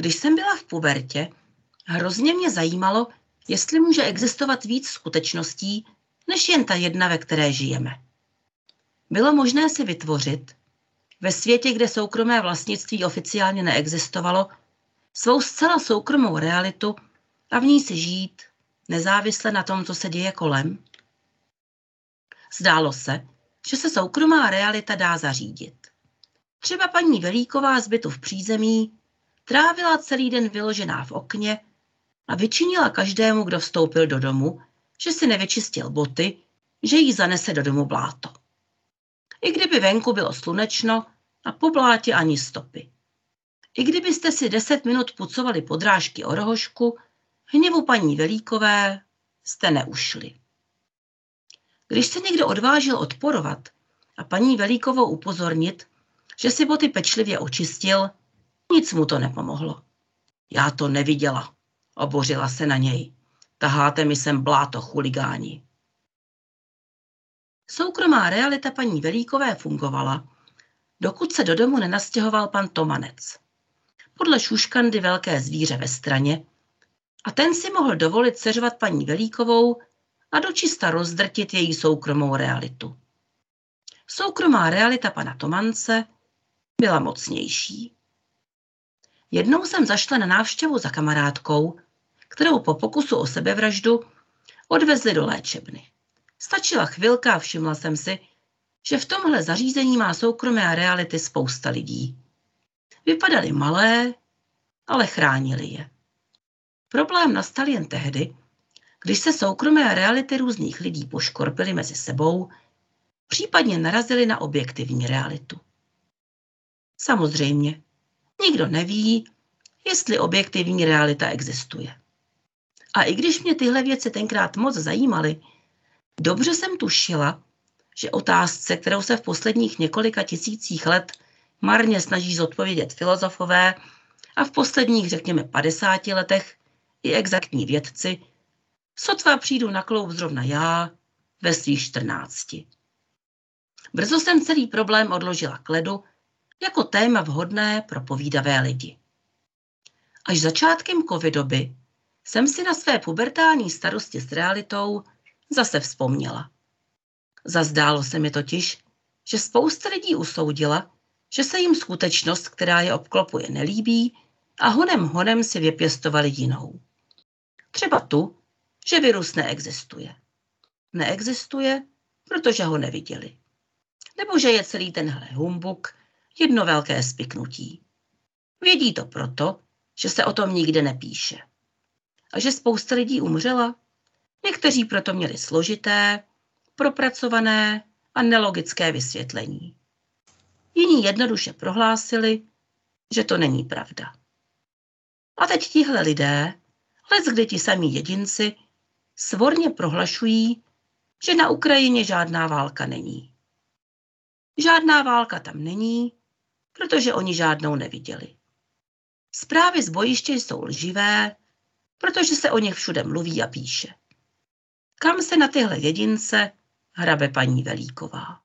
Když jsem byla v pubertě, hrozně mě zajímalo, jestli může existovat víc skutečností, než jen ta jedna, ve které žijeme. Bylo možné si vytvořit, ve světě, kde soukromé vlastnictví oficiálně neexistovalo, svou zcela soukromou realitu a v ní si žít, nezávisle na tom, co se děje kolem? Zdálo se, že se soukromá realita dá zařídit. Třeba paní Velíková z bytu v přízemí trávila celý den vyložená v okně a vyčinila každému, kdo vstoupil do domu, že si nevyčistil boty, že jí zanese do domu bláto. I kdyby venku bylo slunečno a po blátě ani stopy. I kdybyste si deset minut pucovali podrážky o rohošku, hněvu paní Velíkové jste neušli. Když se někdo odvážil odporovat a paní Velíkovou upozornit, že si boty pečlivě očistil, nic mu to nepomohlo. Já to neviděla, obořila se na něj. Taháte mi sem bláto chuligáni. Soukromá realita paní Velíkové fungovala, dokud se do domu nenastěhoval pan Tomanec. Podle šuškandy velké zvíře ve straně a ten si mohl dovolit seřvat paní Velíkovou a dočista rozdrtit její soukromou realitu. Soukromá realita pana Tomance byla mocnější. Jednou jsem zašla na návštěvu za kamarádkou, kterou po pokusu o sebevraždu odvezli do léčebny. Stačila chvilka a všimla jsem si, že v tomhle zařízení má soukromé reality spousta lidí. Vypadaly malé, ale chránili je. Problém nastal jen tehdy, když se soukromé reality různých lidí poškorpily mezi sebou, případně narazili na objektivní realitu. Samozřejmě, nikdo neví, jestli objektivní realita existuje. A i když mě tyhle věci tenkrát moc zajímaly, dobře jsem tušila, že otázce, kterou se v posledních několika tisících let marně snaží zodpovědět filozofové a v posledních, řekněme, 50 letech i exaktní vědci, sotva přijdu na kloub zrovna já ve svých 14. Brzo jsem celý problém odložila k ledu jako téma vhodné pro povídavé lidi. Až začátkem covidoby jsem si na své pubertální starosti s realitou zase vzpomněla. Zazdálo se mi totiž, že spousta lidí usoudila, že se jim skutečnost, která je obklopuje, nelíbí a honem honem si vypěstovali jinou. Třeba tu, že virus neexistuje. Neexistuje, protože ho neviděli. Nebo že je celý tenhle humbuk jedno velké spiknutí. Vědí to proto, že se o tom nikde nepíše. A že spousta lidí umřela. Někteří proto měli složité, propracované a nelogické vysvětlení. Jiní jednoduše prohlásili, že to není pravda. A teď tihle lidé, lec kdy ti samí jedinci, svorně prohlašují, že na Ukrajině žádná válka není. Žádná válka tam není, protože oni žádnou neviděli. Zprávy z bojiště jsou lživé, protože se o nich všude mluví a píše. Kam se na tyhle jedince hrabe paní Velíková?